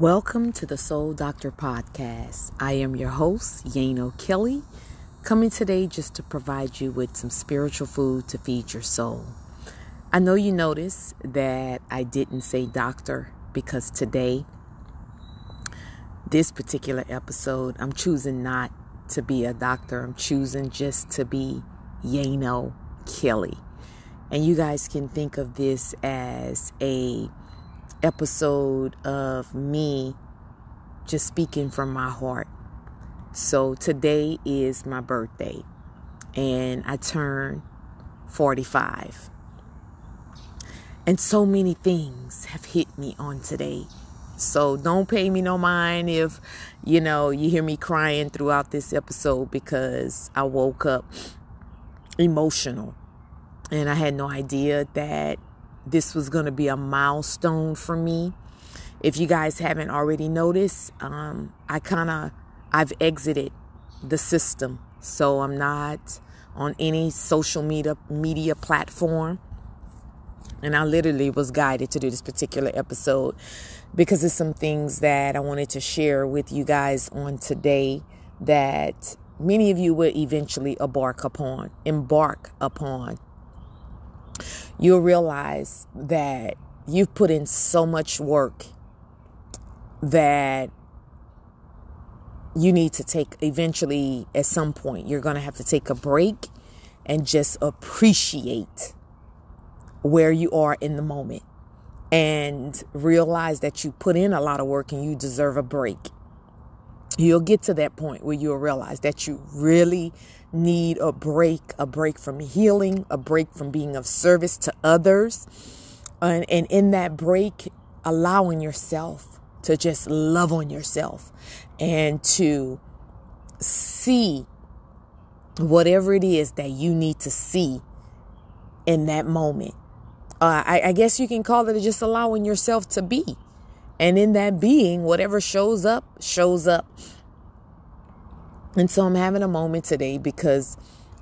Welcome to the Soul Doctor Podcast. I am your host, Yano Kelly, coming today just to provide you with some spiritual food to feed your soul. I know you noticed that I didn't say doctor because today, this particular episode, I'm choosing not to be a doctor. I'm choosing just to be Yano Kelly. And you guys can think of this as a episode of me just speaking from my heart. So today is my birthday, and I turn 45. And so many things have hit me on today. So don't pay me no mind if, you know, you hear me crying throughout this episode because I woke up emotional. And I had no idea that this was going to be a milestone for me. If you guys haven't already noticed, um, I kind of I've exited the system, so I'm not on any social media media platform. And I literally was guided to do this particular episode because there's some things that I wanted to share with you guys on today that many of you will eventually embark upon, embark upon you'll realize that you've put in so much work that you need to take eventually at some point you're going to have to take a break and just appreciate where you are in the moment and realize that you put in a lot of work and you deserve a break. You'll get to that point where you'll realize that you really need a break, a break from healing, a break from being of service to others. And, and in that break, allowing yourself to just love on yourself and to see whatever it is that you need to see in that moment. Uh, I, I guess you can call it just allowing yourself to be. And in that being, whatever shows up, shows up. And so I'm having a moment today because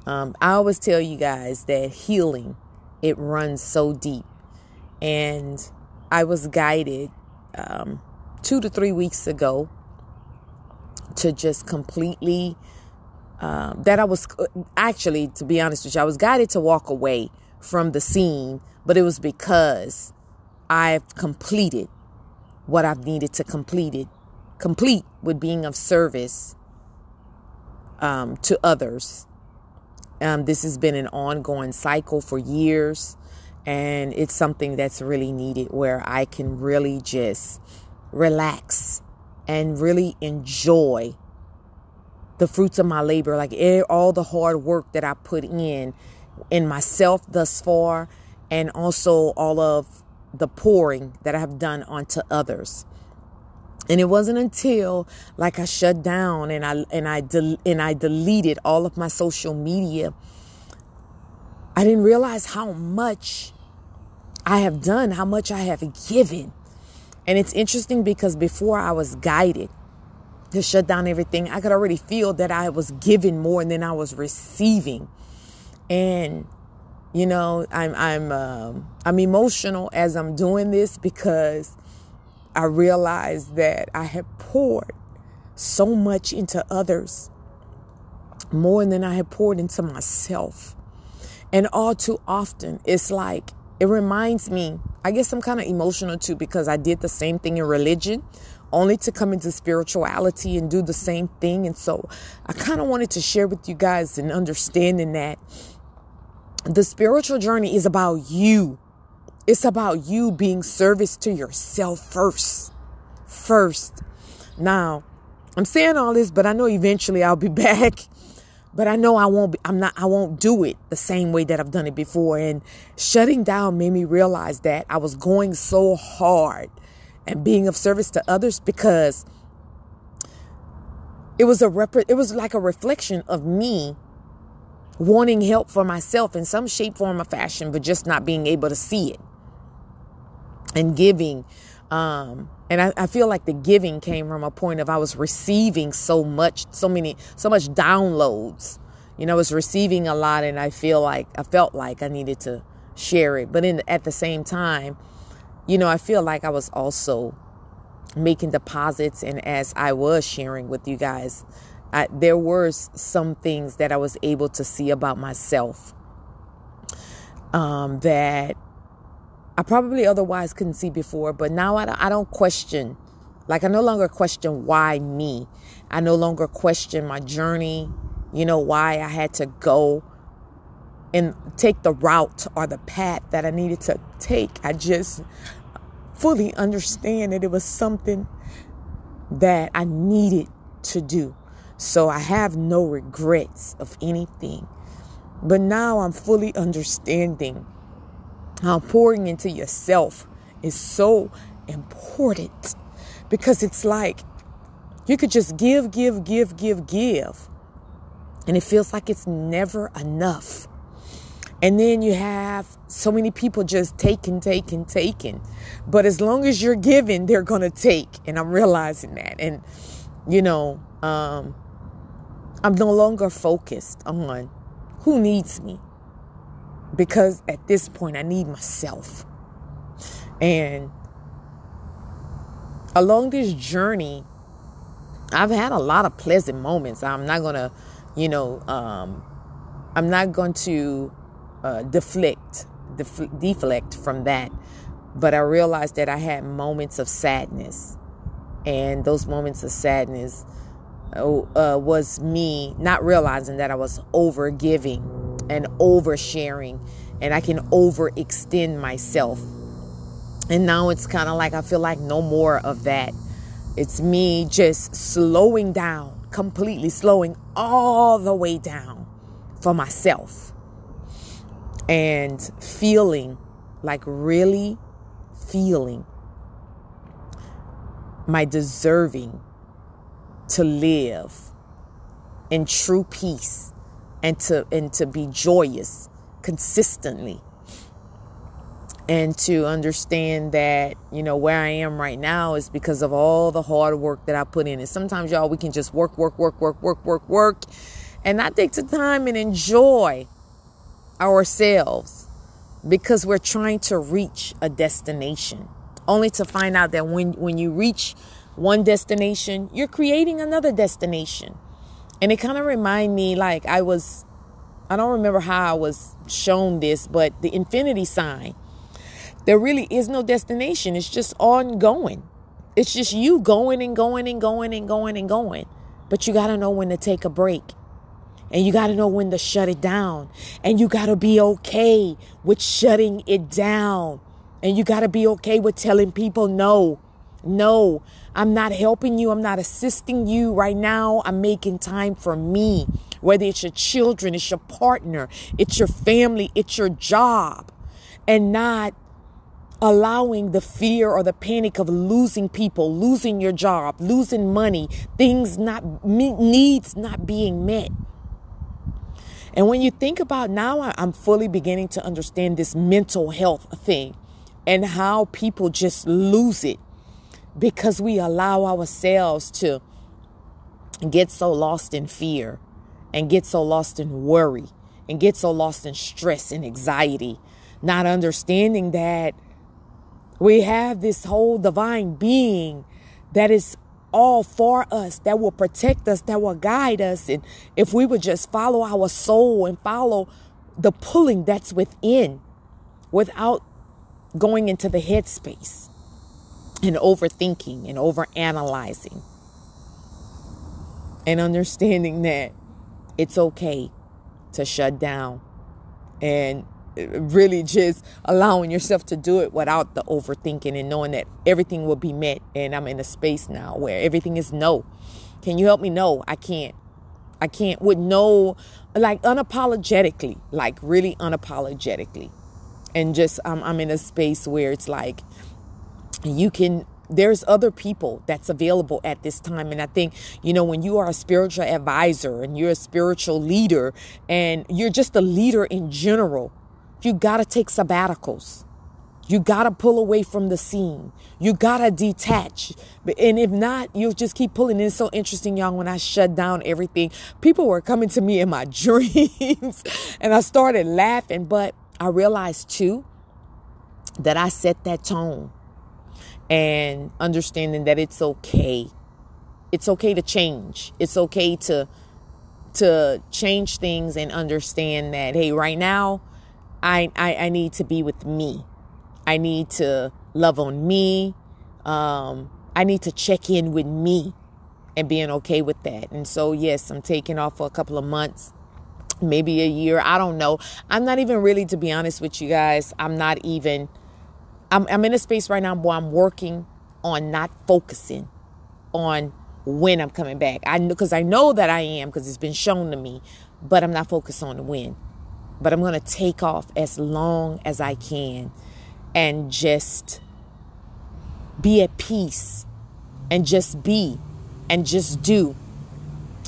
um, I always tell you guys that healing, it runs so deep. And I was guided um, two to three weeks ago to just completely, um, that I was actually, to be honest with you, I was guided to walk away from the scene, but it was because I've completed what I've needed to complete it, complete with being of service um, to others. Um, this has been an ongoing cycle for years, and it's something that's really needed where I can really just relax and really enjoy the fruits of my labor, like all the hard work that I put in in myself thus far, and also all of the pouring that I have done onto others. And it wasn't until like I shut down and I and I and I deleted all of my social media I didn't realize how much I have done, how much I have given. And it's interesting because before I was guided to shut down everything, I could already feel that I was giving more than I was receiving. And you know, I'm I'm um, I'm emotional as I'm doing this because I realized that I had poured so much into others more than I had poured into myself. And all too often, it's like, it reminds me, I guess I'm kind of emotional too because I did the same thing in religion, only to come into spirituality and do the same thing. And so I kind of wanted to share with you guys an understanding that the spiritual journey is about you. It's about you being service to yourself first. First. Now, I'm saying all this, but I know eventually I'll be back. But I know I won't be, I'm not I won't do it the same way that I've done it before. And shutting down made me realize that I was going so hard and being of service to others because it was a rep- it was like a reflection of me wanting help for myself in some shape, form, or fashion, but just not being able to see it and giving. Um, and I, I, feel like the giving came from a point of I was receiving so much, so many, so much downloads. You know, I was receiving a lot, and I feel like I felt like I needed to share it. But in at the same time, you know, I feel like I was also making deposits and as I was sharing with you guys, I, there were some things that I was able to see about myself um, that I probably otherwise couldn't see before, but now I don't, I don't question. Like, I no longer question why me. I no longer question my journey, you know, why I had to go and take the route or the path that I needed to take. I just fully understand that it was something that I needed to do. So I have no regrets of anything. But now I'm fully understanding how pouring into yourself is so important because it's like you could just give, give, give, give, give. And it feels like it's never enough. And then you have so many people just taking, taking, taking. But as long as you're giving, they're going to take. And I'm realizing that. And, you know, um, I'm no longer focused on who needs me because at this point I need myself. And along this journey, I've had a lot of pleasant moments. I'm not to, you know, um, I'm not going to uh, deflect, def- deflect from that. But I realized that I had moments of sadness. And those moments of sadness uh, was me not realizing that I was over giving and oversharing and I can overextend myself. And now it's kind of like I feel like no more of that. It's me just slowing down, completely slowing all the way down for myself and feeling like really feeling my deserving to live in true peace and to and to be joyous consistently and to understand that you know where I am right now is because of all the hard work that I put in and sometimes y'all we can just work work work work work work work and not take the time and enjoy ourselves because we're trying to reach a destination only to find out that when when you reach one destination, you're creating another destination. And it kind of remind me like I was I don't remember how I was shown this, but the infinity sign. There really is no destination. It's just ongoing. It's just you going and going and going and going and going. But you got to know when to take a break. And you got to know when to shut it down. And you got to be okay with shutting it down. And you got to be okay with telling people no. No, I'm not helping you. I'm not assisting you right now. I'm making time for me. Whether it's your children, it's your partner, it's your family, it's your job, and not allowing the fear or the panic of losing people, losing your job, losing money, things not needs not being met. And when you think about now, I'm fully beginning to understand this mental health thing and how people just lose it because we allow ourselves to get so lost in fear and get so lost in worry and get so lost in stress and anxiety, not understanding that we have this whole divine being that is all for us, that will protect us, that will guide us. And if we would just follow our soul and follow the pulling that's within without going into the headspace and overthinking and overanalyzing and understanding that it's okay to shut down and really just allowing yourself to do it without the overthinking and knowing that everything will be met and I'm in a space now where everything is no. Can you help me? No, I can't. I can't with no like unapologetically, like really unapologetically. And just um, I'm in a space where it's like you can there's other people that's available at this time and i think you know when you are a spiritual advisor and you're a spiritual leader and you're just a leader in general you got to take sabbaticals you got to pull away from the scene. You got to detach. And if not, you'll just keep pulling. It's so interesting, y'all. When I shut down everything, people were coming to me in my dreams and I started laughing. But I realized too that I set that tone and understanding that it's okay. It's okay to change. It's okay to to change things and understand that hey, right now I I, I need to be with me. I need to love on me. Um, I need to check in with me and being okay with that. And so yes, I'm taking off for a couple of months maybe a year. I don't know. I'm not even really, to be honest with you guys, I'm not even, I'm, I'm in a space right now where I'm working on not focusing on when I'm coming back. I know, because I know that I am, because it's been shown to me, but I'm not focused on the when. But I'm to take off as long as I can and just be at peace and just be and just do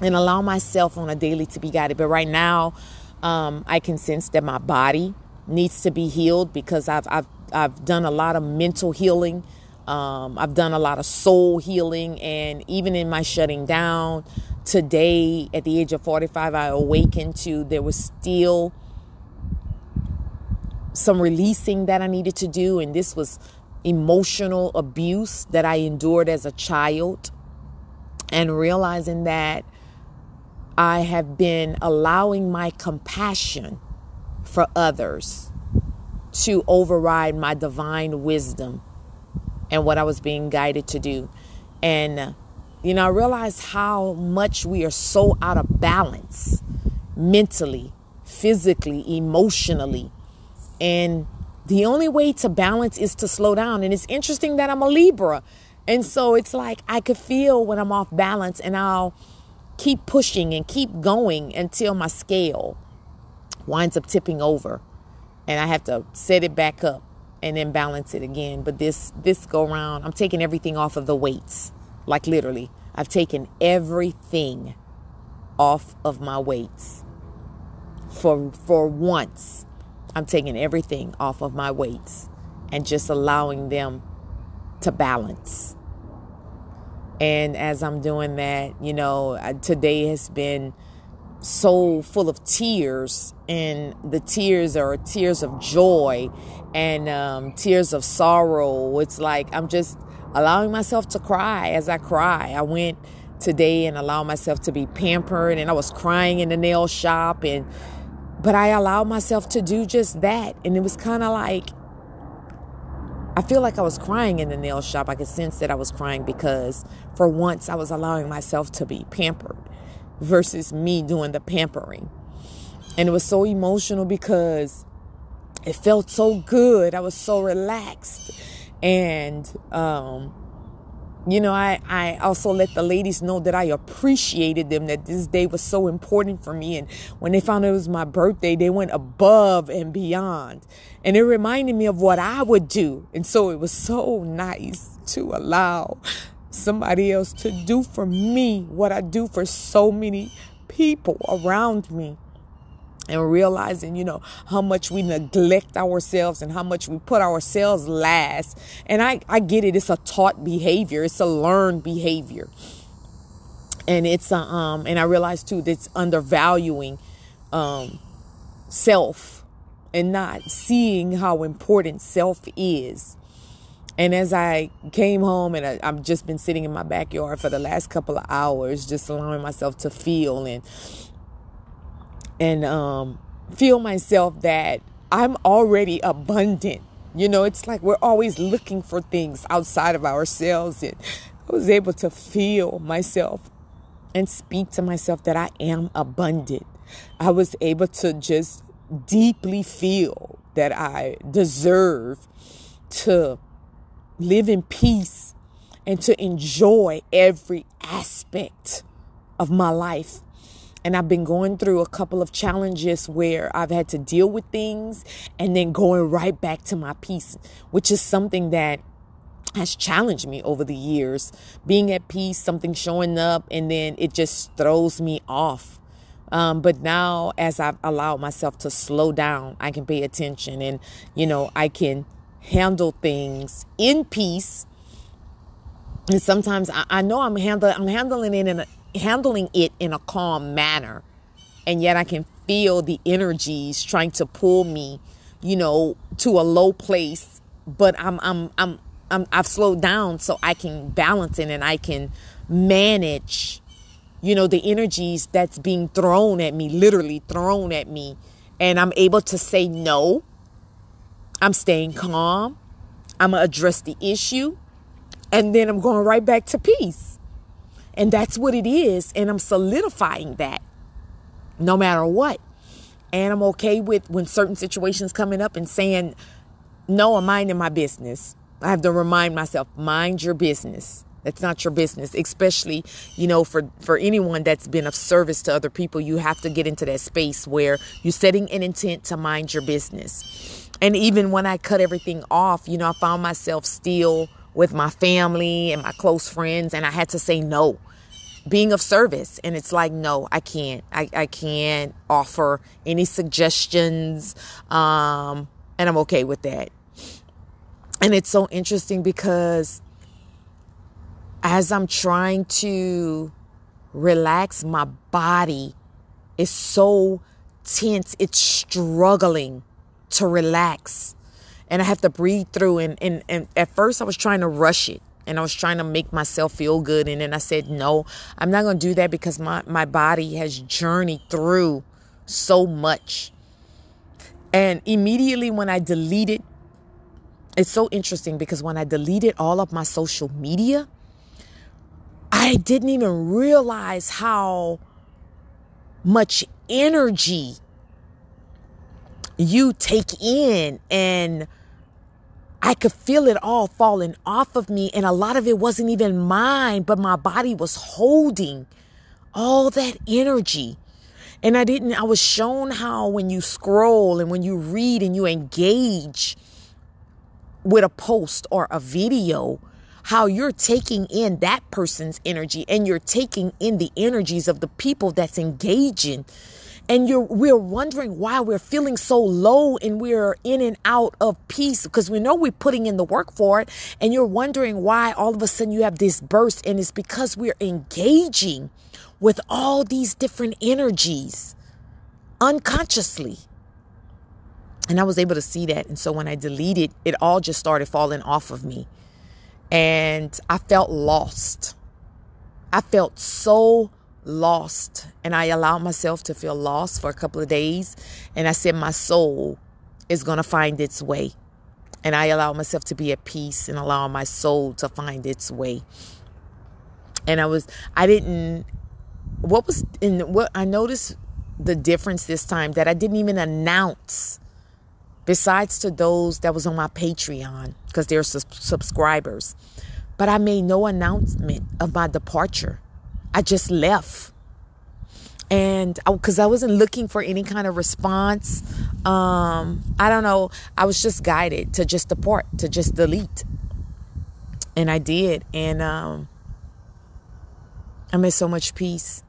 and allow myself on a daily to be guided. But right now, um, I can sense that my body needs to be healed because I've I've I've done a lot of mental healing. Um, I've done a lot of soul healing, and even in my shutting down today, at the age of 45, I awakened to there was still some releasing that I needed to do, and this was emotional abuse that I endured as a child, and realizing that I have been allowing my compassion for others to override my divine wisdom and what I was being guided to do. And, you know, I realized how much we are so out of balance mentally, physically, emotionally. And the only way to balance is to slow down. And it's interesting that I'm a Libra. And so it's like I could feel when I'm off balance and I'll keep pushing and keep going until my scale winds up tipping over and I have to set it back up and then balance it again. But this this go round, I'm taking everything off of the weights. Like literally. I've taken everything off of my weights. For for once, I'm taking everything off of my weights and just allowing them to balance. And as I'm doing that, you know, today has been so full of tears, and the tears are tears of joy and um, tears of sorrow. It's like I'm just allowing myself to cry as I cry. I went today and allowed myself to be pampered, and I was crying in the nail shop, and but I allowed myself to do just that, and it was kind of like I feel like I was crying in the nail shop. I could sense that I was crying because for once I was allowing myself to be pampered versus me doing the pampering. And it was so emotional because it felt so good. I was so relaxed. And um, you know, I, I also let the ladies know that I appreciated them, that this day was so important for me. And when they found it was my birthday, they went above and beyond. And it reminded me of what I would do. And so it was so nice to allow somebody else to do for me what I do for so many people around me and realizing, you know, how much we neglect ourselves and how much we put ourselves last. And I, I get it. It's a taught behavior. It's a learned behavior. And it's, a, um, and I realize too, that it's undervaluing, um, self and not seeing how important self is. And as I came home and I, I've just been sitting in my backyard for the last couple of hours, just allowing myself to feel and and um, feel myself that I'm already abundant. You know, it's like we're always looking for things outside of ourselves. And I was able to feel myself and speak to myself that I am abundant. I was able to just deeply feel that I deserve to live in peace and to enjoy every aspect of my life and I've been going through a couple of challenges where I've had to deal with things and then going right back to my peace, which is something that has challenged me over the years. Being at peace, something showing up, and then it just throws me off. Um, but now, as I've allowed myself to slow down, I can pay attention and, you know, I can handle things in peace. And sometimes I, I know I'm, handle, I'm handling it in a, handling it in a calm manner. And yet I can feel the energies trying to pull me, you know, to a low place. But I'm I'm I'm I'm, I've slowed down so I can balance it and I can manage, you know, the energies that's being thrown at me, literally thrown at me. And I'm able to say no. I'm staying calm. I'm going to address the issue. And then I'm going right back to peace. And that's what it is. And I'm solidifying that no matter what. And I'm okay with when certain situations coming up and saying, no, I'm minding my business. I have to remind myself, mind your business. That's not your business, especially, you know, for, for anyone that's been of service to other people, you have to get into that space where you're setting an intent to mind your business. And even when I cut everything off, you know, I found myself still with my family and my close friends, and I had to say no. Being of service and it's like no i can't. I, I can't offer any suggestions um, and i'm okay with that. And it's so interesting because as i'm trying to relax my body is so tense. It's struggling to relax and i have to breathe through and, and, and at first i was trying to rush it and I was trying to make myself feel good. And then I said, no, I'm not going to do that because my, my body has journeyed through so much. And immediately when I deleted, it's so interesting because when I deleted all of my social media, I didn't even realize how much energy you take in and I could feel it all falling off of me, and a lot of it wasn't even mine, but my body was holding all that energy. And I didn't, I was shown how when you scroll and when you read and you engage with a post or a video, how you're taking in that person's energy and you're taking in the energies of the people that's engaging and you're we're wondering why we're feeling so low and we're in and out of peace because we know we're putting in the work for it. And you're wondering why all of a sudden you have this burst and it's because we're engaging with all these different energies unconsciously. And I was able to see that. And so when I deleted it all just started falling off of me. And I felt lost. I felt so lost and I allowed myself to feel lost for a couple of days and I said my soul is going to find its way. And I allowed myself to be at peace and allow my soul to find its way. And I was I didn't what was in what I noticed the difference this time that I didn't even announce besides to those that was on my Patreon because they're su- subscribers. But I made no announcement of my departure I just left. And because I, I, wasn't looking for any kind of response, um, I don't know. I was just guided to just depart, to just delete. And I did. And um, I made so much peace.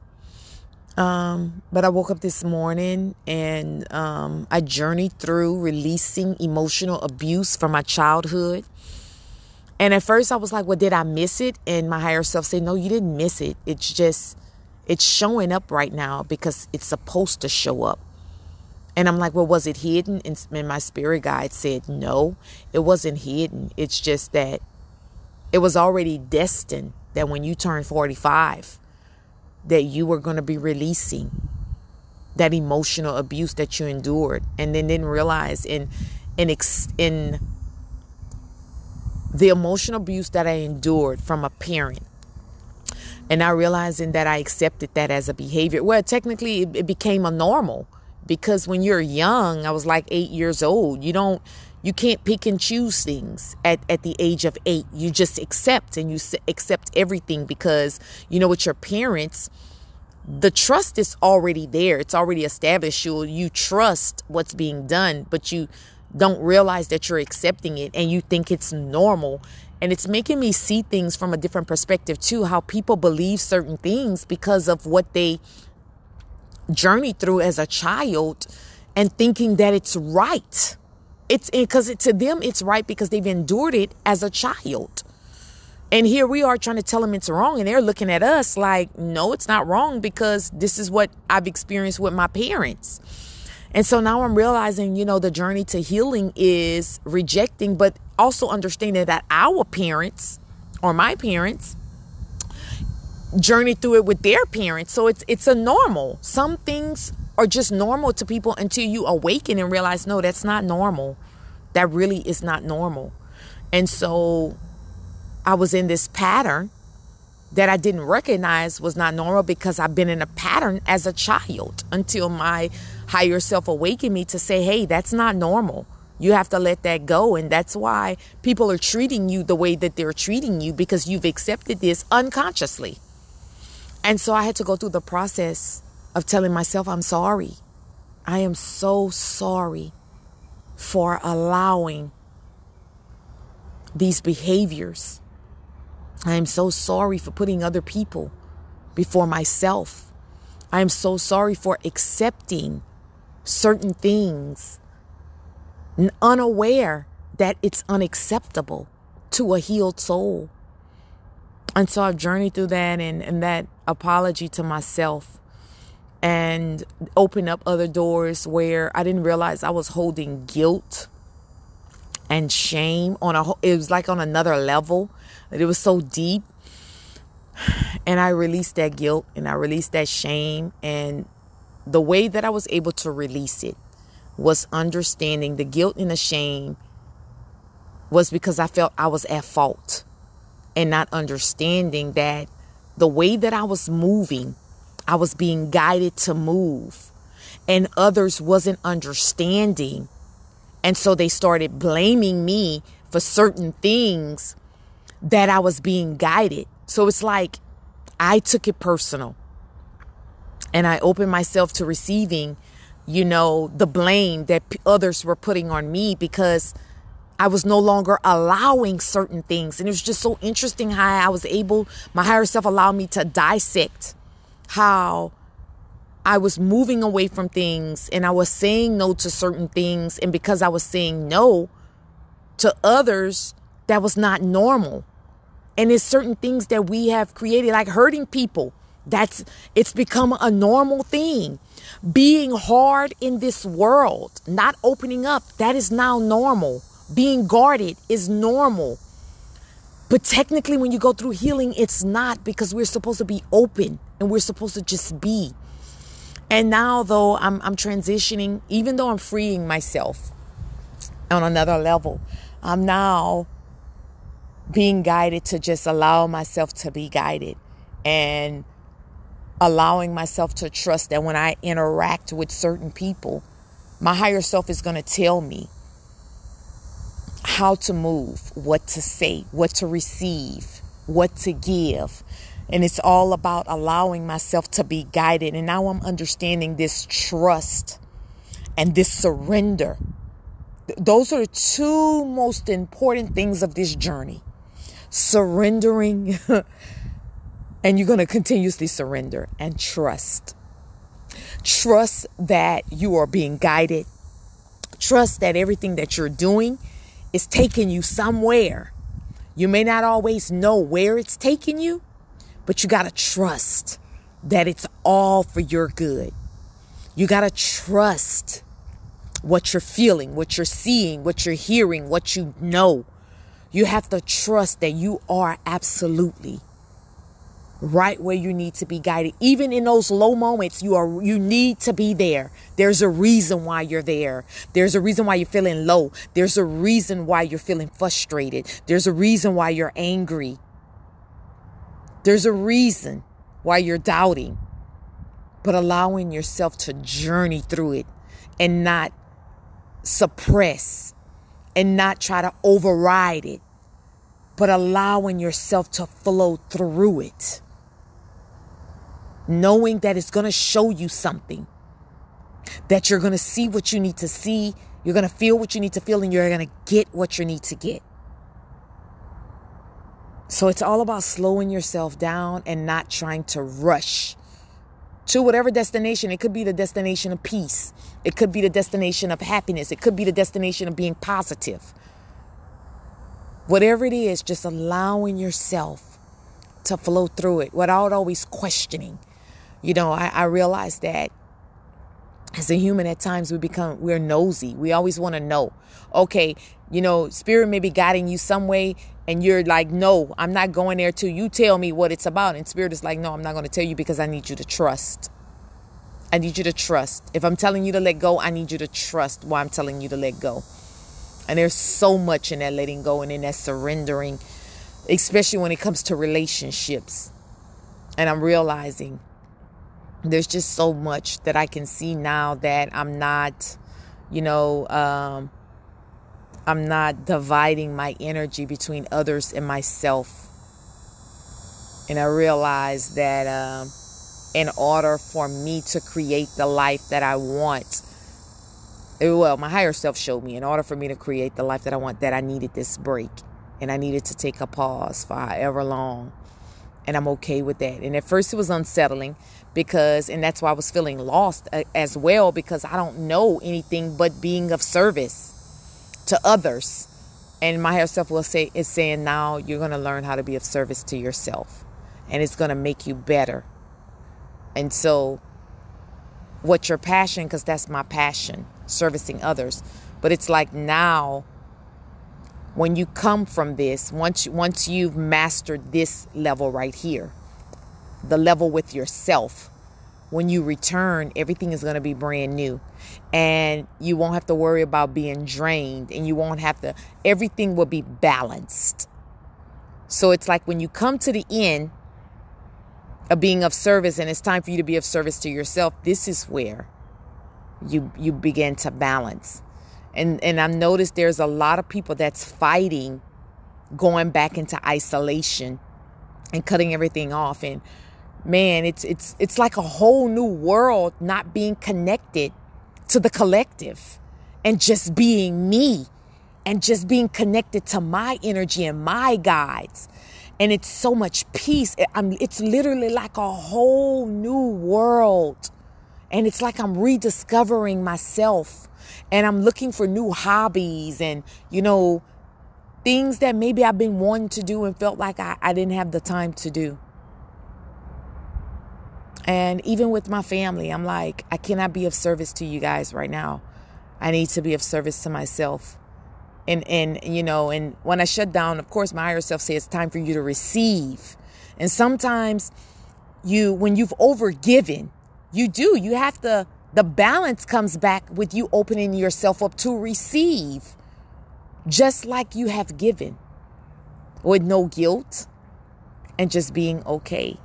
Um, but I woke up this morning and um, I journeyed through releasing emotional abuse from my childhood. And at first I was like, well, did I miss it? And my higher self said, no, you didn't miss it. It's just, it's showing up right now because it's supposed to show up. And I'm like, well, was it hidden? And my spirit guide said, no, it wasn't hidden. It's just that it was already destined that when you turn 45, that you were going to be releasing that emotional abuse that you endured and then didn't realize in in in the emotional abuse that I endured from a parent. And now realizing that I accepted that as a behavior. Well, technically, it, it became a normal because when you're young, I was like eight years old. You don't, you can't pick and choose things at, at the age of eight. You just accept and you accept everything because, you know, with your parents, the trust is already there. It's already established. You, you trust what's being done, but you don't realize that you're accepting it and you think it's normal. And it's making me see things from a different perspective too, how people believe certain things because of what they journeyed through as a child and thinking that it's right. It's eh, because it, to them it's right because they've endured it as a child. And here we are trying to tell them it's wrong, and they're looking at us like, no, it's not wrong because this is what I've experienced with my parents. And so now I'm realizing, you know, the journey to healing is rejecting, but also understanding that our parents or my parents journey through it with their parents. So it's it's a normal. Some things are just normal to people until you awaken and realize no, that's not normal. That really is not normal. And so I was in this pattern that I didn't recognize was not normal because I've been in a pattern as a child until my higher self awakened me to say, hey, that's not normal. You have to let that go. And that's why people are treating you the way that they're treating you because you've accepted this unconsciously. And so I had to go through the process of telling myself, I'm sorry. I am so sorry for allowing these behaviors. I am so sorry for putting other people before myself. I am so sorry for accepting certain things, unaware that it's unacceptable to a healed soul. And so I've journeyed through that and, and that apology to myself and open up other doors where I didn't realize I was holding guilt and shame on a it was like on another level it was so deep and I released that guilt and I released that shame and the way that I was able to release it was understanding the guilt and the shame was because I felt I was at fault and not understanding that the way that I was moving, I was being guided to move and others wasn't understanding. And so they started blaming me for certain things that I was being guided. So it's like I took it personal and I opened myself to receiving, you know, the blame that others were putting on me because I was no longer allowing certain things. And it was just so interesting how I was able, my higher self allowed me to dissect how I was moving away from things and I was saying no to certain things. And because I was saying no to others, that was not normal. And it's certain things that we have created, like hurting people. That's it's become a normal thing. Being hard in this world, not opening up, that is now normal. Being guarded is normal. But technically, when you go through healing, it's not because we're supposed to be open and we're supposed to just be. And now, though, I'm, I'm transitioning, even though I'm freeing myself on another level, I'm now being guided to just allow myself to be guided and allowing myself to trust that when I interact with certain people, my higher self is going to tell me how to move, what to say, what to receive, what to give. And it's all about allowing myself to be guided. And now I'm understanding this trust and this surrender. Those are the two most important things of this journey surrendering. and you're going to continuously surrender and trust. Trust that you are being guided. Trust that everything that you're doing is taking you somewhere. You may not always know where it's taking you, but you got to trust that it's all for your good. You got to trust what you're feeling, what you're seeing, what you're hearing, what you know. You have to trust that you are absolutely right where you need to be guided. Even in those low moments, you are you need to be there. There's a reason why you're there. There's a reason why you're feeling low. There's a reason why you're feeling frustrated. There's a reason why you're angry. There's a reason why you're doubting. But allowing yourself to journey through it and not suppress and not try to override it, but allowing yourself to flow through it knowing that it's going to show you something, that you're going to see what you need to see, you're going to feel what you need to feel, and you're going to get what you need to get. So it's all about slowing yourself down and not trying to rush to whatever destination. It could be the destination of peace, it could be the destination of happiness, it could be the destination of being positive. Whatever it is, just allowing yourself to flow through it without always questioning you know, I, I realized that as a human at times we become we're nosy. We always want to know. Okay you know spirit may be guiding you some way and you're like no i'm not going there till you tell me what it's about. And spirit is like no i'm not going to tell you because i need you to trust. I need you to trust. If i'm telling you to let go i need you to trust why i'm telling you to let go. And there's so much in that letting go and in that surrendering especially when it comes to relationships. And i'm realizing there's just so much that I can see now that I'm not, you know, um, I'm not dividing my energy between others and myself. And I realize that um, in order for me to create the life that I want, eh, well, my higher self showed me in order for me to create the life that I want, that I needed this break and I needed to take a pause for however long. And I'm okay with that. And at first it was unsettling because and that's why I was feeling lost uh, as well because I don't know anything but being of service to others. And my higher self will say is saying now you're going to learn how to be of service to yourself and it's going to make you better. And so what's your passion because that's my passion, servicing others. But it's like now when you come from this, once once you've mastered this level right here, the level with yourself. When you return, everything is going to be brand new. And you won't have to worry about being drained and you won't have to, everything will be balanced. So it's like when you come to the end of being of service and it's time for you to be of service to yourself, this is where you you begin to balance. And and I've noticed there's a lot of people that's fighting going back into isolation and cutting everything off and man, it's it's it's like a whole new world not being connected to the collective and just being me and just being connected to my energy and my guides. And it's so much peace. I'm, it's literally like a whole new world. And it's like I'm rediscovering myself and I'm looking for new hobbies and, you know, things that maybe I've been wanting to do and felt like I, I didn't have the time to do. And even with my family, I'm like, I cannot be of service to you guys right now. I need to be of service to myself. And and you know, and when I shut down, of course, my higher self says it's time for you to receive. And sometimes you when you've overgiven, you do. You have to the balance comes back with you opening yourself up to receive. Just like you have given. With no guilt and just being okay.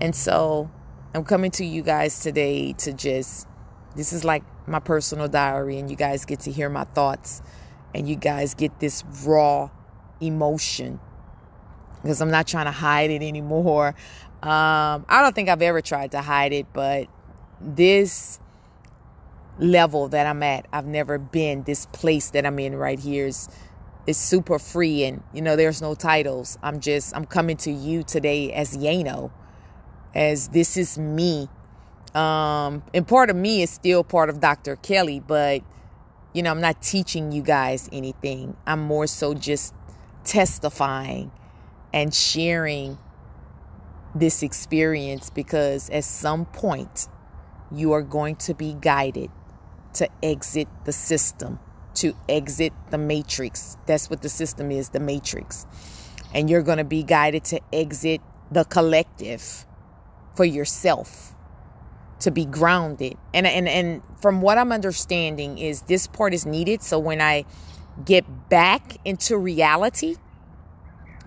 And so I'm coming to you guys today to just, this is like my personal diary, and you guys get to hear my thoughts and you guys get this raw emotion because I'm not trying to hide it anymore. Um, I don't think I've ever tried to hide it, but this level that I'm at, I've never been. This place that I'm in right here is is super free, and you know, there's no titles. I'm just I'm coming to you today as Yano as this is me. Um, and part of me is still part of Dr. Kelly, but you know, I'm not teaching you guys anything. I'm more so just testifying and sharing this experience because at some point you are going to be guided to exit the system, to exit the matrix. That's what the system is the matrix. And you're going to be guided to exit the collective for yourself to be grounded. And and and from what I'm understanding is this part is needed so when I get back into reality,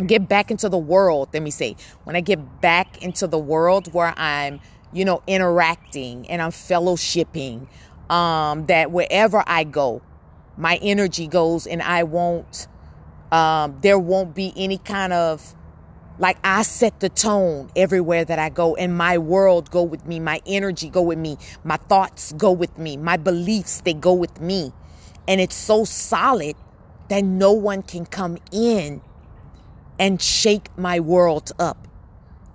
get back into the world, let me say, when I get back into the world where I'm, you know, interacting and I'm fellowshipping, um, that wherever I go, my energy goes and I won't um, there won't be any kind of like I set the tone everywhere that I go and my world go with me, my energy go with me, my thoughts go with me, my beliefs they go with me. And it's so solid that no one can come in and shake my world up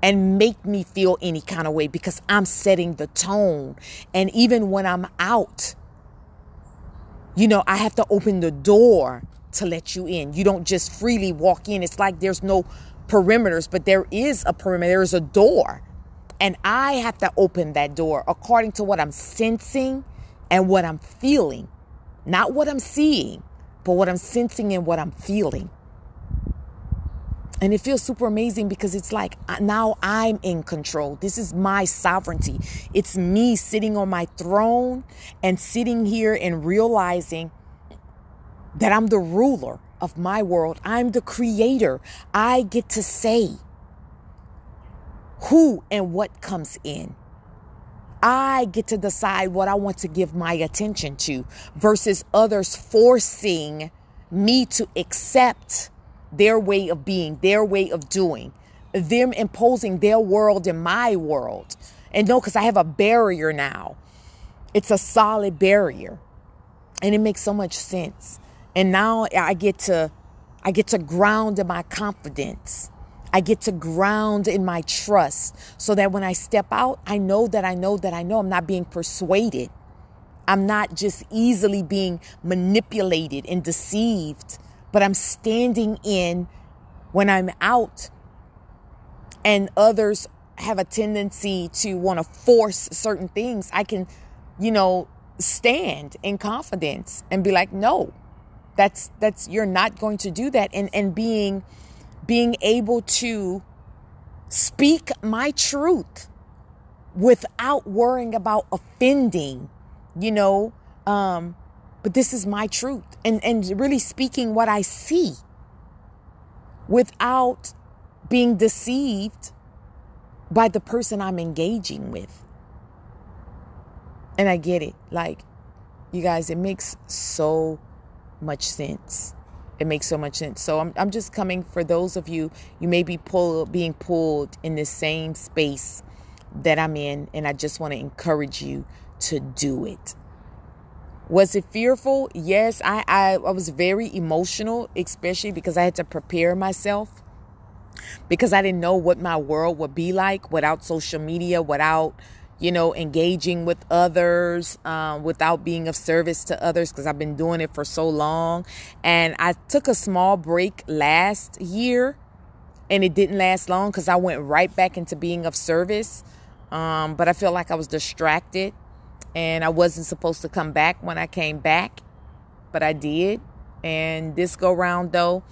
and make me feel any kind of way because I'm setting the tone. And even when I'm out, you know, I have to open the door to let you in. You don't just freely walk in. It's like there's no perimeters, but there is a perimeter, there is a door. And I have to open that door according to what I'm sensing, and what I'm feeling, not what I'm seeing, but what I'm sensing and what I'm feeling. And it feels super amazing because it's like uh, now I'm in control. This is my sovereignty. It's me sitting on my throne and sitting here and realizing that I'm the ruler of my world. I'm the creator. I get to say who and what comes in. I get to decide what I want to give my attention to versus others forcing me to accept their way of being, their way of doing, them imposing their world in my world. And no, because I have a barrier now. It's a solid barrier. And it makes so much sense. And now I get to I get to ground in my confidence. I get to ground in my trust so that when I step out, I know that I know that I know I'm not being persuaded. I'm not just easily being manipulated and deceived but I'm standing in when I'm out and others have a tendency to want to force certain things. I can, you know, stand in confidence and be like, no, that's, that's, you're not going to do that. And, and being, being able to speak my truth without worrying about offending, you know, um, but this is my truth and and really speaking what i see without being deceived by the person i'm engaging with. And i get it. Like you guys it makes so much sense. It makes so much sense. So i'm, I'm just coming for those of you you may be pull, being pulled in the same space that i'm in and i just want to encourage you to do it was it fearful? Yes, I, I, I was very emotional, especially because I had to prepare myself because I didn't know what my world would be like without social media, without, you know, engaging with others, um, without being of service to others because I've been doing it for so long. And I took a small break last year and it didn't last long because I went right back into being of service. Um, but I feel like I was distracted and I wasn't supposed to come back when I came back, but I did. And this go round though,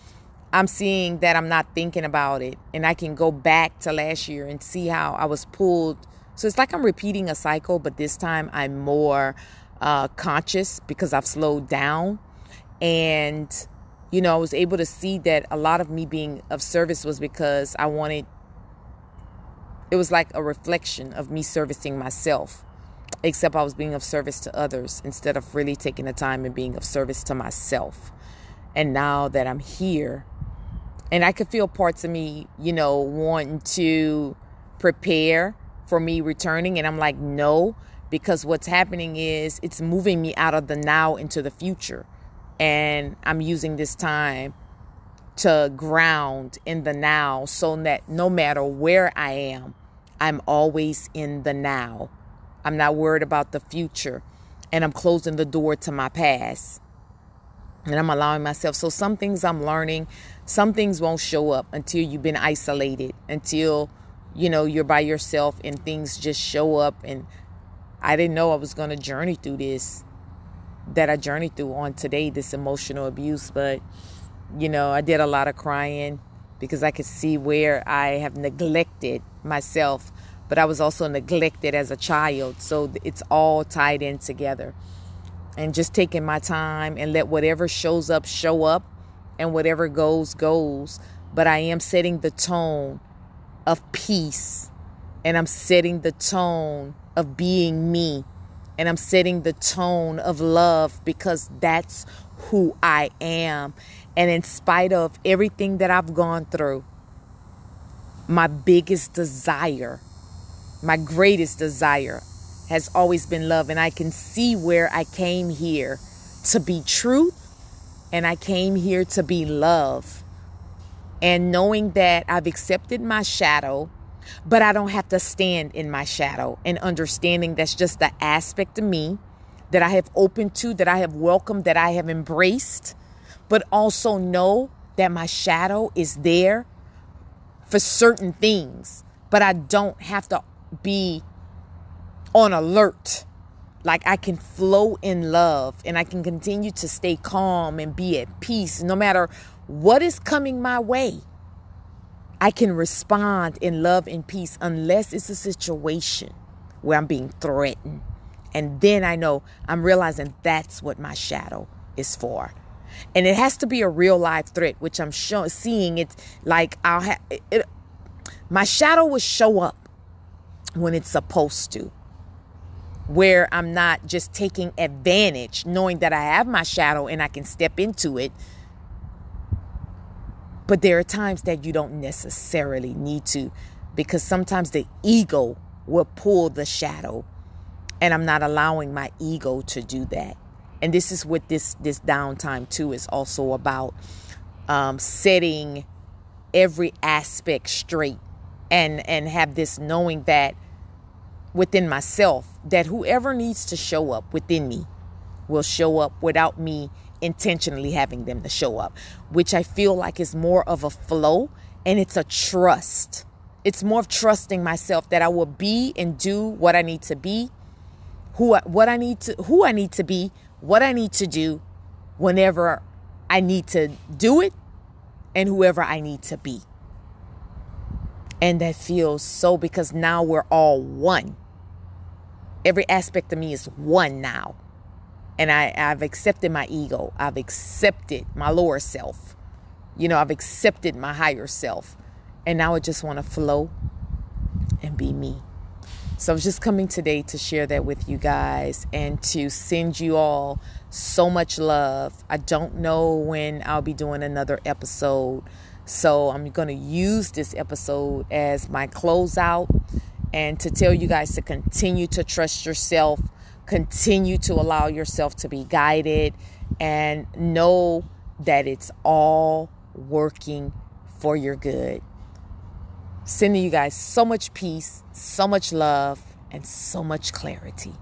I'm seeing that I'm not thinking about it, and I can go back to last year and see how I was pulled. So it's like I'm repeating a cycle, but this time I'm more uh, conscious because I've slowed down, and you know I was able to see that a lot of me being of service was because I wanted. It was like a reflection of me servicing myself except I was being of service to others instead of really taking the time and being of service to myself. And now that I'm here, and I could feel parts of me, you know, wanting to prepare for me returning. And I'm like, no, because what's happening is it's moving me out of the now into the future. And I'm using this time to ground in the now so that no matter where I am, I'm always in the now. I'm not worried about the future. And I'm closing the door to my past. And I'm allowing myself. So some things I'm learning, some things won't show up until you've been isolated, until, you know, you're by yourself and things just show up. And I didn't know I was going to journey through this, that I journeyed through on today, this emotional abuse. But, you know, I did a lot of crying because I could see where I have neglected myself but I was also neglected as a child. So it's all tied in together. And just taking my time and let whatever shows up show up and whatever goes goes. But I am setting the tone of peace and I'm setting the tone of being me and I'm setting the tone of love because that's who I am. And in spite of everything that I've gone through, my biggest desire my greatest desire has always been love. And I can see where I came here to be truth and I came here to be love. And knowing that I've accepted my shadow, but I don't have to stand in my shadow, and understanding that's just the aspect of me that I have opened to, that I have welcomed, that I have embraced, but also know that my shadow is there for certain things, but I don't have to be on alert like I can flow in love and I can continue to stay calm and be at peace no matter what is coming my way. I can respond in love and peace unless it's a situation where I'm being threatened. And then I know I'm realizing that's what my shadow is for. And it has to be a real life threat, which I'm show, seeing it like I'll have it, my shadow will show up when it's supposed to where I'm not just taking advantage, knowing that I have my shadow and I can step into it. But there are times that you don't necessarily need to because sometimes the ego will pull the shadow and I'm not allowing my ego to do that. And this is what this this downtime too is also about um, setting every aspect straight and and have this knowing that within myself that whoever needs to show up within me will show up without me intentionally having them to show up, which I feel like is more of a flow and it's a trust. It's more of trusting myself that I will be and do what I need to be, who I, what I need to who I need to be, what I need to do whenever I need to do it and whoever I need to be. And that feels so because now we're all one every aspect of me is one now. And I, I've accepted my ego. I've accepted my lower self. You know, I've accepted my higher self. And now I just want to flow and be me. So I was just coming today to share that with you guys and to send you all so much love. I don't know when I'll be doing another episode. So I'm going to use this episode as my closeout and to tell you guys to continue to trust yourself, continue to allow yourself to be guided, and know that it's all working for your good. Sending you guys so much peace, so much love, and so much clarity.